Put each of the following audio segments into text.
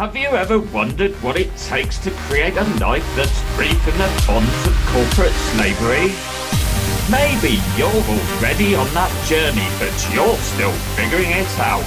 Have you ever wondered what it takes to create a life that's free from the bonds of corporate slavery? Maybe you're already on that journey, but you're still figuring it out.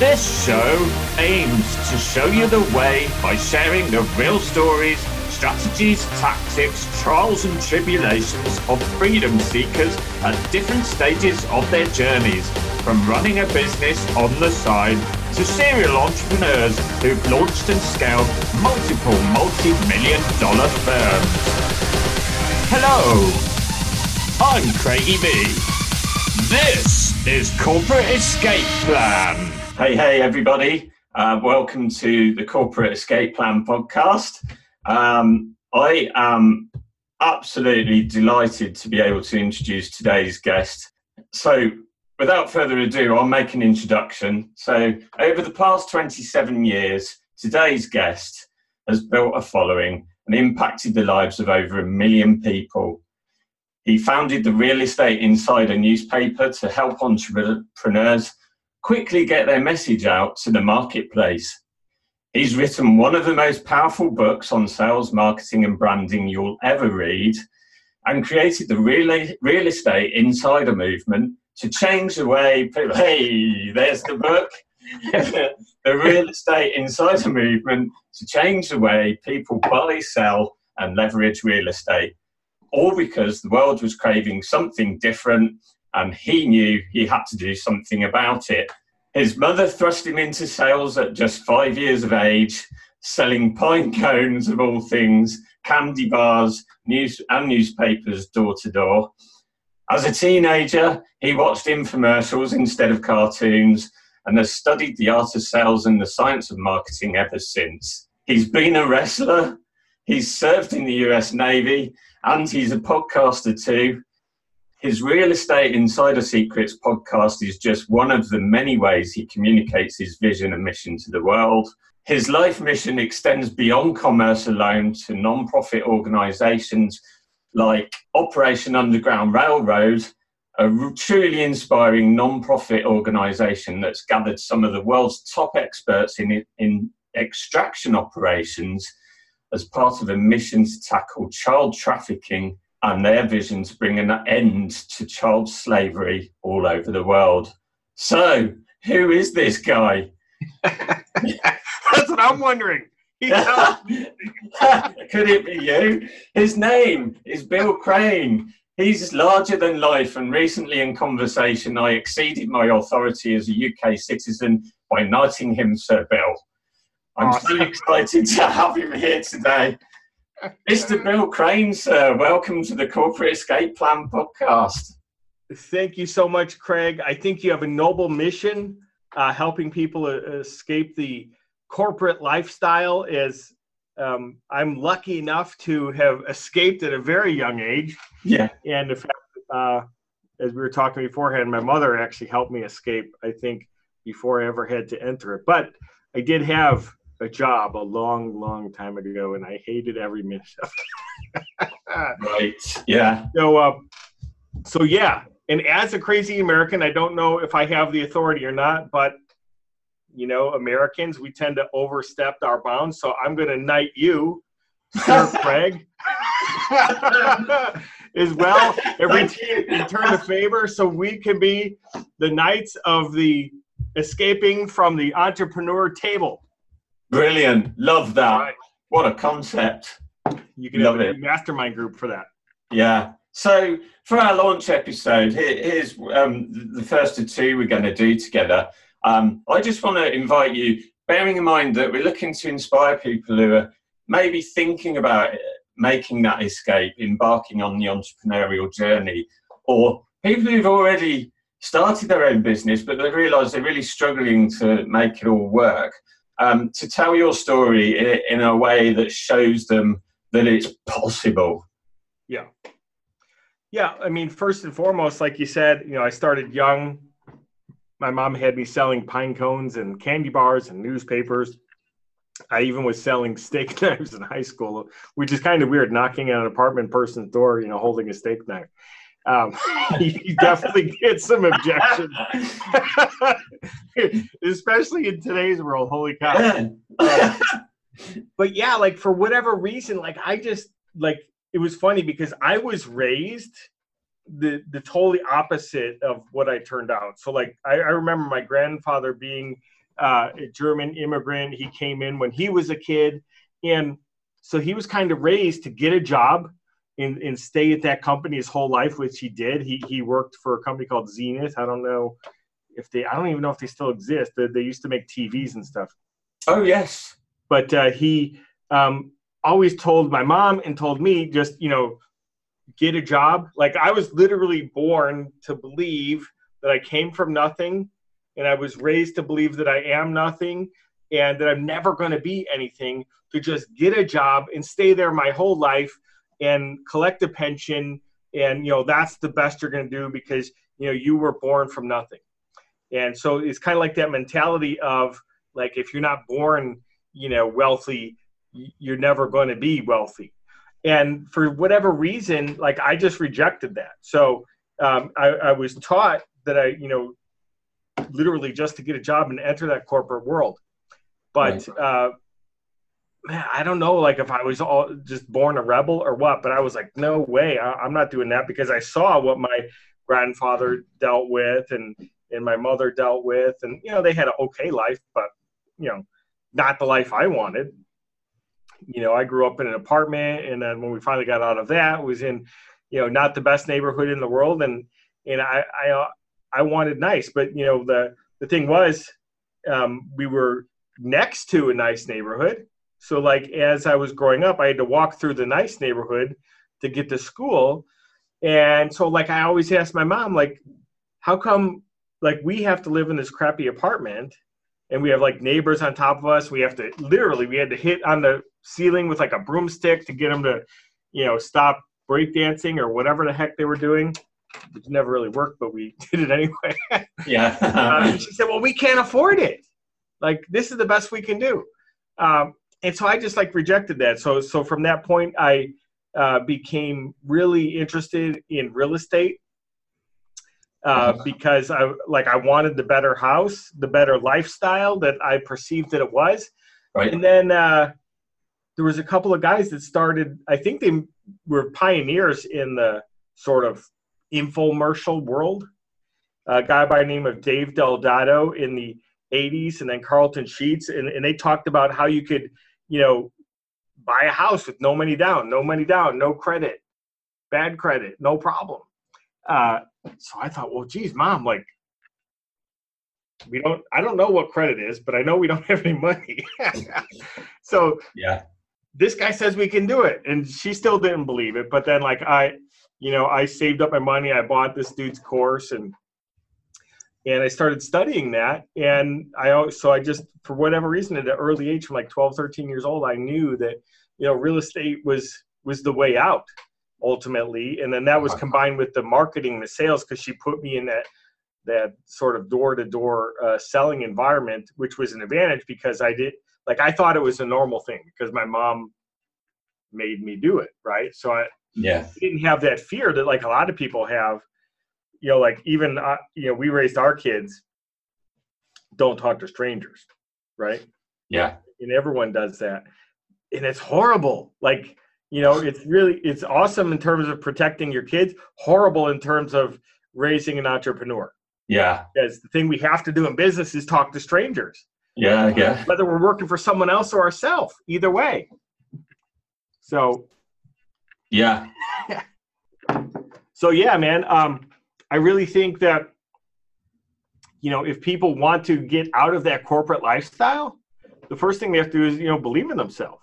This show aims to show you the way by sharing the real stories, strategies, tactics, trials, and tribulations of freedom seekers at different stages of their journeys, from running a business on the side to serial entrepreneurs who've launched and scaled multiple multi million dollar firms. Hello, I'm Craigie B. This is Corporate Escape Plan. Hey, hey, everybody. Uh, welcome to the Corporate Escape Plan podcast. Um, I am absolutely delighted to be able to introduce today's guest. So, without further ado, I'll make an introduction. So, over the past 27 years, today's guest has built a following and impacted the lives of over a million people. He founded the Real Estate Insider newspaper to help entrepreneurs quickly get their message out to the marketplace. He's written one of the most powerful books on sales, marketing, and branding you'll ever read, and created the Real, Estate Insider movement to change the way people. Hey, there's the book. the Real Estate Insider movement to change the way people buy, sell, and leverage real estate. All because the world was craving something different and he knew he had to do something about it. His mother thrust him into sales at just five years of age, selling pine cones of all things, candy bars, news and newspapers door to door. As a teenager, he watched infomercials instead of cartoons and has studied the art of sales and the science of marketing ever since. He's been a wrestler, he's served in the US Navy, and he's a podcaster too. His Real Estate Insider Secrets podcast is just one of the many ways he communicates his vision and mission to the world. His life mission extends beyond commerce alone to non-profit organizations like Operation Underground Railroad, a truly inspiring non-profit organization that's gathered some of the world's top experts in, in extraction operations as part of a mission to tackle child trafficking and their vision to bring an end to child slavery all over the world. So, who is this guy? That's what I'm wondering. Could it be you? His name is Bill Crane. He's larger than life, and recently in conversation, I exceeded my authority as a UK citizen by knighting him Sir Bill. I'm awesome. so excited to have him here today. Mr. Bill Crane, sir, welcome to the Corporate Escape Plan podcast. Thank you so much, Craig. I think you have a noble mission uh, helping people uh, escape the corporate lifestyle. Is um, I'm lucky enough to have escaped at a very young age. Yeah. And fact, uh, as we were talking beforehand, my mother actually helped me escape, I think, before I ever had to enter it. But I did have a job a long, long time ago, and I hated every minute of it. right. Yeah. So, uh, so yeah. And as a crazy American, I don't know if I have the authority or not, but you know, Americans, we tend to overstep our bounds. So I'm going to knight you, Sir Craig, as well. Every team return the favor so we can be the knights of the escaping from the entrepreneur table. Brilliant. Love that. Right. What a concept. You can Love have a it. mastermind group for that. Yeah. So for our launch episode, here, here's um, the first of two we're going to do together. Um, I just want to invite you, bearing in mind that we're looking to inspire people who are maybe thinking about making that escape, embarking on the entrepreneurial journey, or people who've already started their own business but they realise they're really struggling to make it all work um, to tell your story in, a way that shows them that it's possible. Yeah. Yeah. I mean, first and foremost, like you said, you know, I started young. My mom had me selling pine cones and candy bars and newspapers. I even was selling steak knives in high school, which is kind of weird, knocking on an apartment person's door, you know, holding a steak knife. um, you definitely get some objections, especially in today's world. Holy cow! but yeah, like for whatever reason, like I just like it was funny because I was raised the the totally opposite of what I turned out. So like I, I remember my grandfather being uh, a German immigrant. He came in when he was a kid, and so he was kind of raised to get a job and, and stay at that company his whole life, which he did. He he worked for a company called Zenith. I don't know if they I don't even know if they still exist. They, they used to make TVs and stuff. Oh yes. But uh, he um, always told my mom and told me just you know get a job. Like I was literally born to believe that I came from nothing, and I was raised to believe that I am nothing, and that I'm never going to be anything. To just get a job and stay there my whole life and collect a pension, and you know that's the best you're going to do because you know you were born from nothing. And so it's kind of like that mentality of like if you're not born, you know, wealthy, you're never going to be wealthy and for whatever reason like i just rejected that. So um, I, I, was taught that i you know literally just to get a job and enter that corporate world. But right. uh, man i don't know like if i was all just born a rebel or what but i was like no way I, i'm not doing that because i saw what my grandfather dealt with and and my mother dealt with. And you know they had an okay life but you know not the life i wanted you know, I grew up in an apartment, and then when we finally got out of that, was in, you know, not the best neighborhood in the world, and and I I I wanted nice, but you know the the thing was, um, we were next to a nice neighborhood, so like as I was growing up, I had to walk through the nice neighborhood to get to school, and so like I always asked my mom like, how come like we have to live in this crappy apartment and we have like neighbors on top of us. We have to literally we had to hit on the ceiling with like a broomstick to get them to, you know, stop breakdancing or whatever the heck they were doing. It never really worked, but we did it anyway. yeah. uh, she said, "Well, we can't afford it. Like this is the best we can do." Um, and so I just like rejected that. So so from that point, I uh, became really interested in real estate uh, because I like I wanted the better house, the better lifestyle that I perceived that it was. Right. And then uh, there was a couple of guys that started. I think they were pioneers in the sort of infomercial world. A guy by the name of Dave Del Dotto in the 80s, and then Carleton Sheets, and, and they talked about how you could, you know, buy a house with no money down, no money down, no credit, bad credit, no problem. Uh, so I thought, well, geez, mom, like, we don't, I don't know what credit is, but I know we don't have any money. so, yeah, this guy says we can do it. And she still didn't believe it. But then, like, I, you know, I saved up my money, I bought this dude's course and, and I started studying that. And I, so I just, for whatever reason, at an early age, from like 12, 13 years old, I knew that, you know, real estate was, was the way out ultimately. And then that was combined with the marketing the sales because she put me in that that sort of door to door selling environment which was an advantage because i did like i thought it was a normal thing because my mom made me do it right? So i yeah. didn't have that fear that like a lot of people have. You know like even uh, you know we raised our kids don't talk to strangers right? Yeah. And everyone does that. And it's horrible. Like you know it's really it's awesome in terms of protecting your kids horrible in terms of raising an entrepreneur. Yeah. Because the thing we have to do in business is talk to strangers. Yeah yeah. Whether we're working for someone else or ourselves either way. So. Yeah. So yeah man um i really think that you know if people want to get out of that corporate lifestyle the first thing they have to do is you know believe in themselves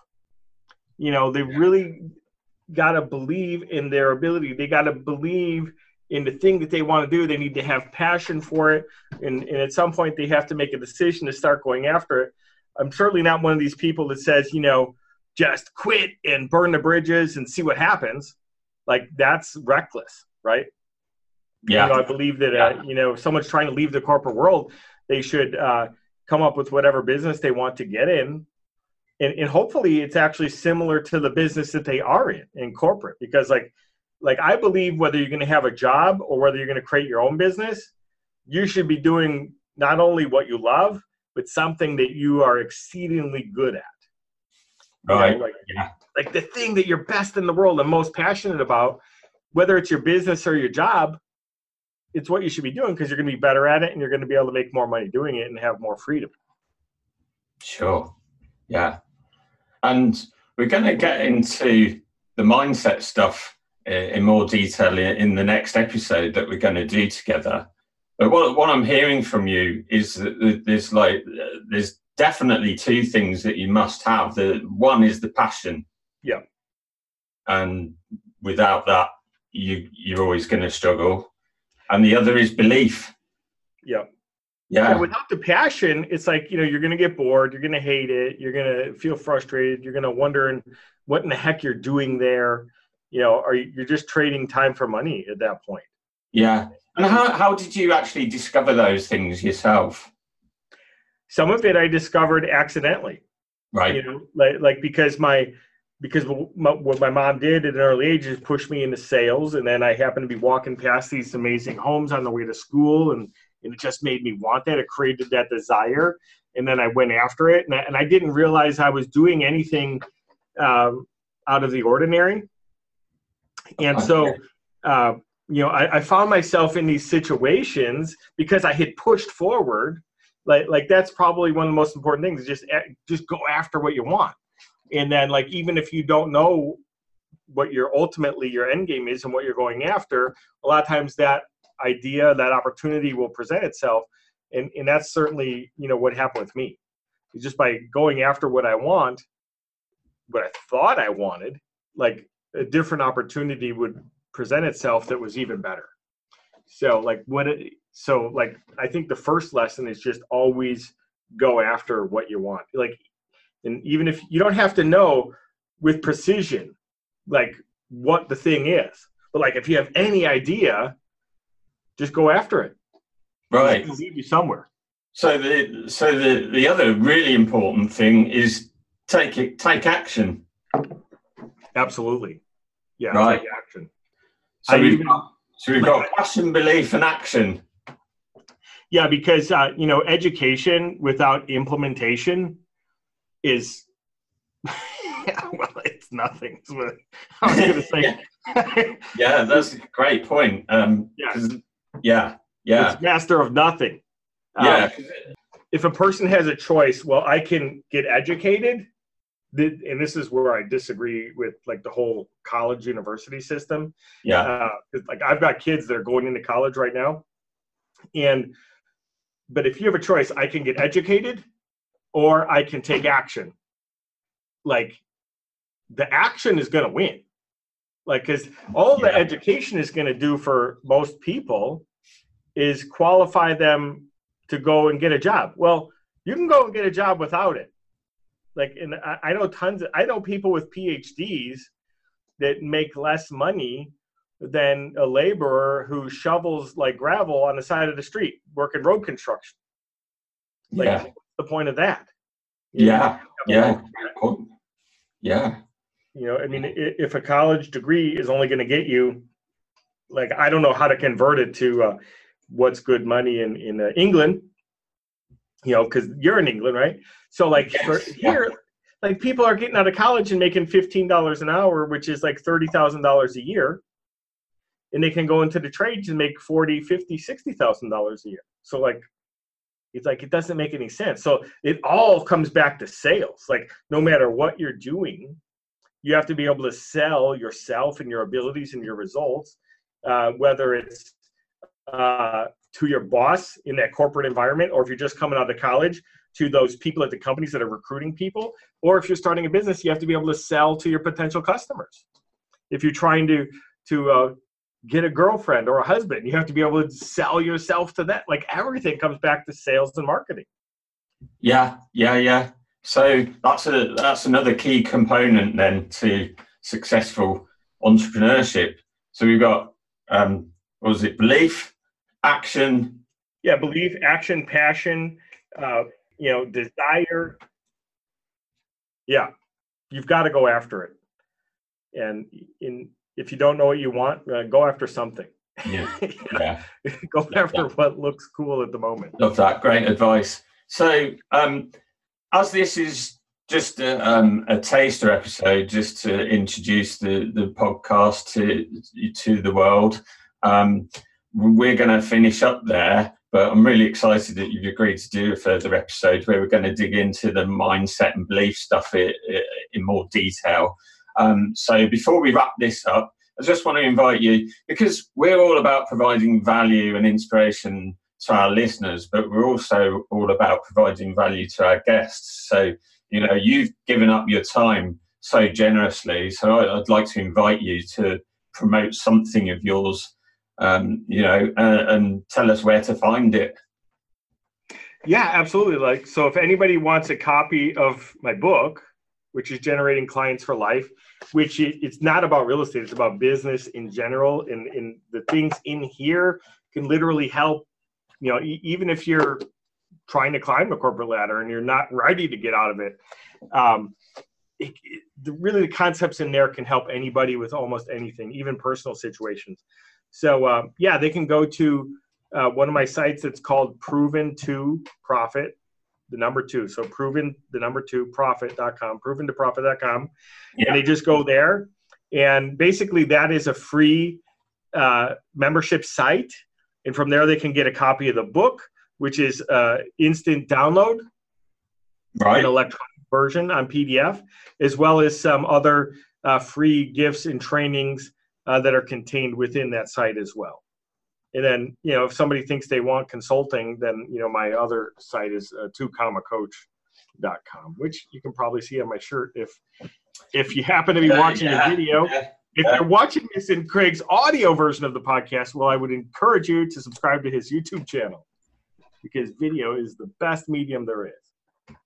you know, they really got to believe in their ability. They got to believe in the thing that they want to do. They need to have passion for it. And, and at some point, they have to make a decision to start going after it. I'm certainly not one of these people that says, you know, just quit and burn the bridges and see what happens. Like, that's reckless, right? Yeah. You know, I believe that, uh, you know, if someone's trying to leave the corporate world, they should uh, come up with whatever business they want to get in and, and hopefully it's actually similar to the business that they are in in corporate because like like I believe whether you're going to have a job or whether you're going to create your own business, you should be doing not only what you love, but something that you are exceedingly good at. You know, Right. like, Yeah. like the thing that you're best in the world and most passionate about, whether it's your business or your job, it's what you should be doing because you're going to be better at it and you're going to be able to make more money doing it and have more freedom. Sure. Yeah. And we're going to get into the mindset stuff uh, in more detail in the next episode that we're going to do together. But what, what I'm hearing from you is that there's like there's definitely two things that you must have. The one is the passion. Yeah. And without that, you you're always going to struggle. And the other is belief. Yeah. Yeah. Yeah, without the passion, it's like you know you're gonna get bored, you're gonna hate it, you're gonna feel frustrated, you're gonna wonder what in the heck you're doing there. You know, are you, you're just trading time for money at that point. Yeah. And how, how did you actually discover those things yourself? Some of it I discovered accidentally. Right. You know, like like because my because my, what my mom did at an early age is push me into sales, and then I happened to be walking past these amazing homes on the way to school, and and it just made me want that. It created that desire, and then I went after it, and I, and I didn't realize I was doing anything um, out of the ordinary. And so, uh, you know, I, I found myself in these situations because I had pushed forward. Like, like that's probably one of the most important things. Is just, just go after what you want, and then like even if you don't know what your ultimately your end game is and what you're going after, a lot of times that idea, that opportunity will present itself, and and that's certainly you know what happened with me. Just by going after what I want, what I thought I wanted, like a different opportunity would present itself that was even better. So like what it so like I think the first lesson is just always go after what you want. Like and even if you don't have to know with precision like what the thing is. But like if you have any idea, just go after it. Right. It'll lead you somewhere. So the so the the other really important thing is take it take action. Absolutely. Yeah, Right. take action. So I we've even- got so we've got passion, belief, and action. Yeah, because uh, you know, education without implementation is yeah, well, it's nothing. I was going to say. Yeah, that's a great point. Um, Yeah. Yeah, yeah, It's master of nothing. Um, yeah, if a person has a choice, well, I can get educated. And this is where I disagree with like the whole college university system. yeah, uh, like I've got kids that are going into college right now, and but if you have a choice, I can get educated, or I can take action. Like the action is going to win, like because all the education is going to do for most people is qualify them to go and get a job. Well, you can go and get a job without it. Like, and I, I know tons. Of, I know people with PhDs that make less money than a laborer who shovels like gravel on the side of the street working road construction. Like, yeah, what's the point of that? yeah, yeah, great point. yeah, You know, I mean, if a college degree is only going to get you, like, I don't know how to convert it to uh, what's good money in in uh, England. You know, because you're in England, right? So, like, for Yes, here, like people are getting out of college and making fifteen dollars an hour, which is like thirty thousand dollars a year, and they can go into the trades and make forty, fifty, sixty thousand dollars a year. So, like, it's like it doesn't make any sense. So it all comes back to sales. Like, no matter what you're doing, you have to be able to sell yourself and your abilities and your results, uh, whether it's uh, to your boss in that corporate environment, or if you're just coming out of college to those people at the companies that are recruiting people, or if you're starting a business, you have to be able to sell to your potential customers. If you're trying to to uh, get a girlfriend or a husband, you have to be able to sell yourself to that. Like everything comes back to sales and marketing. yeah, yeah, yeah. So that's a that's another key component then to successful entrepreneurship. So we've got um, what was it? Belief, action, Yeah, belief, action, passion, uh, you know, desire. Yeah, you've got to go after it. And in if you don't know what you want, uh, go after something. Yeah. yeah. go after what looks cool at the moment. Love that. Great advice. So, um, as this is just a, um, a, taster episode, just to introduce the, the podcast to to the world, um, we're going to finish up there. But I'm really excited that you've agreed to do a further episode where we're going to dig into the mindset and belief stuff in, in more detail. Um, so before we wrap this up, I just want to invite you because we're all about providing value and inspiration to our listeners, but we're also all about providing value to our guests. So, you know, you've given up your time so generously. So I'd like to invite you to promote something of yours, um, you know, and tell us where to find it. Yeah, absolutely. Like, so if anybody wants a copy of my book, which is generating clients for life, which it's not about real estate, it's about business in general. And, and the things in here can literally help, you know, even if you're trying to climb the corporate ladder and you're not ready to get out of it. Um, it, it, the, really, the concepts in there can help anybody with almost anything, even personal situations. So, uh, yeah, they can go to uh, one of my sites that's called Proven to Profit the number two. So proven the number two profit.com, proven to profit.com. Yeah. And they just go there. And basically that is a free uh, membership site. And from there they can get a copy of the book, which is uh, instant download. Right. An electronic version on PDF, as well as some other uh, free gifts and trainings uh, that are contained within that site as well. And then you know if somebody thinks they want consulting then you know my other site is uh, com, which you can probably see on my shirt if if you happen to be watching yeah, the video. Yeah, if yeah. you're watching this in craig's audio version of the podcast well i would encourage you to subscribe to his youtube channel because video is the best medium there is.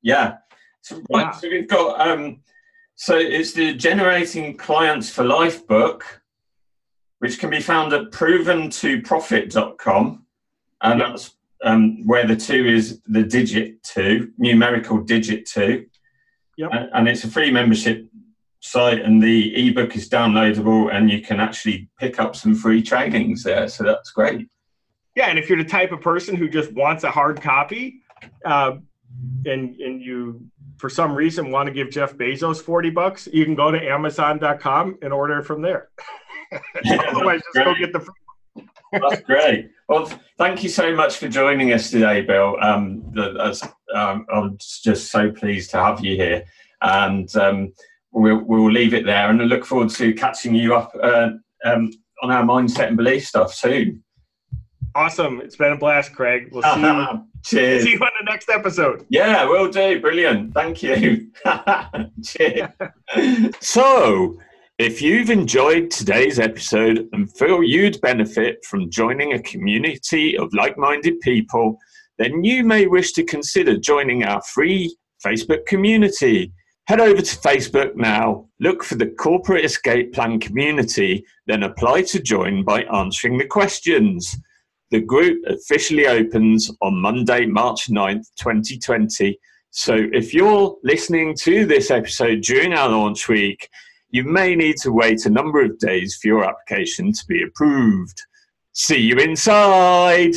Yeah. So, right, so we've got um so it's the generating clients for life book which can be found at proven2profit.com. And yep. that's um, where the two is the digit two, numerical digit two. Yep. And, and it's a free membership site, and the ebook is downloadable, and you can actually pick up some free trainings there. So that's great. Yeah, and if you're the type of person who just wants a hard copy, uh, and and you for some reason want to give Jeff Bezos 40 bucks, you can go to amazon.com and order it from there. Otherwise, just go get the. That's great. Well, thank you so much for joining us today, Bill. Um, that's, um, I'm just so pleased to have you here, and um, we'll, we'll leave it there. And I look forward to catching you up uh, um, on our mindset and belief stuff soon. Awesome! It's been a blast, Craig. We'll see you. Cheers. See you on the next episode. Yeah, we'll do. Brilliant. Thank you. Cheers. so if you've enjoyed today's episode and feel you'd benefit from joining a community of like minded people, then you may wish to consider joining our free Facebook community. Head over to Facebook now, look for the Corporate Escape Plan community, then apply to join by answering the questions. The group officially opens on Monday, March 9th, 2020. So if you're listening to this episode during our launch week, you may need to wait a number of days for your application to be approved. See you inside!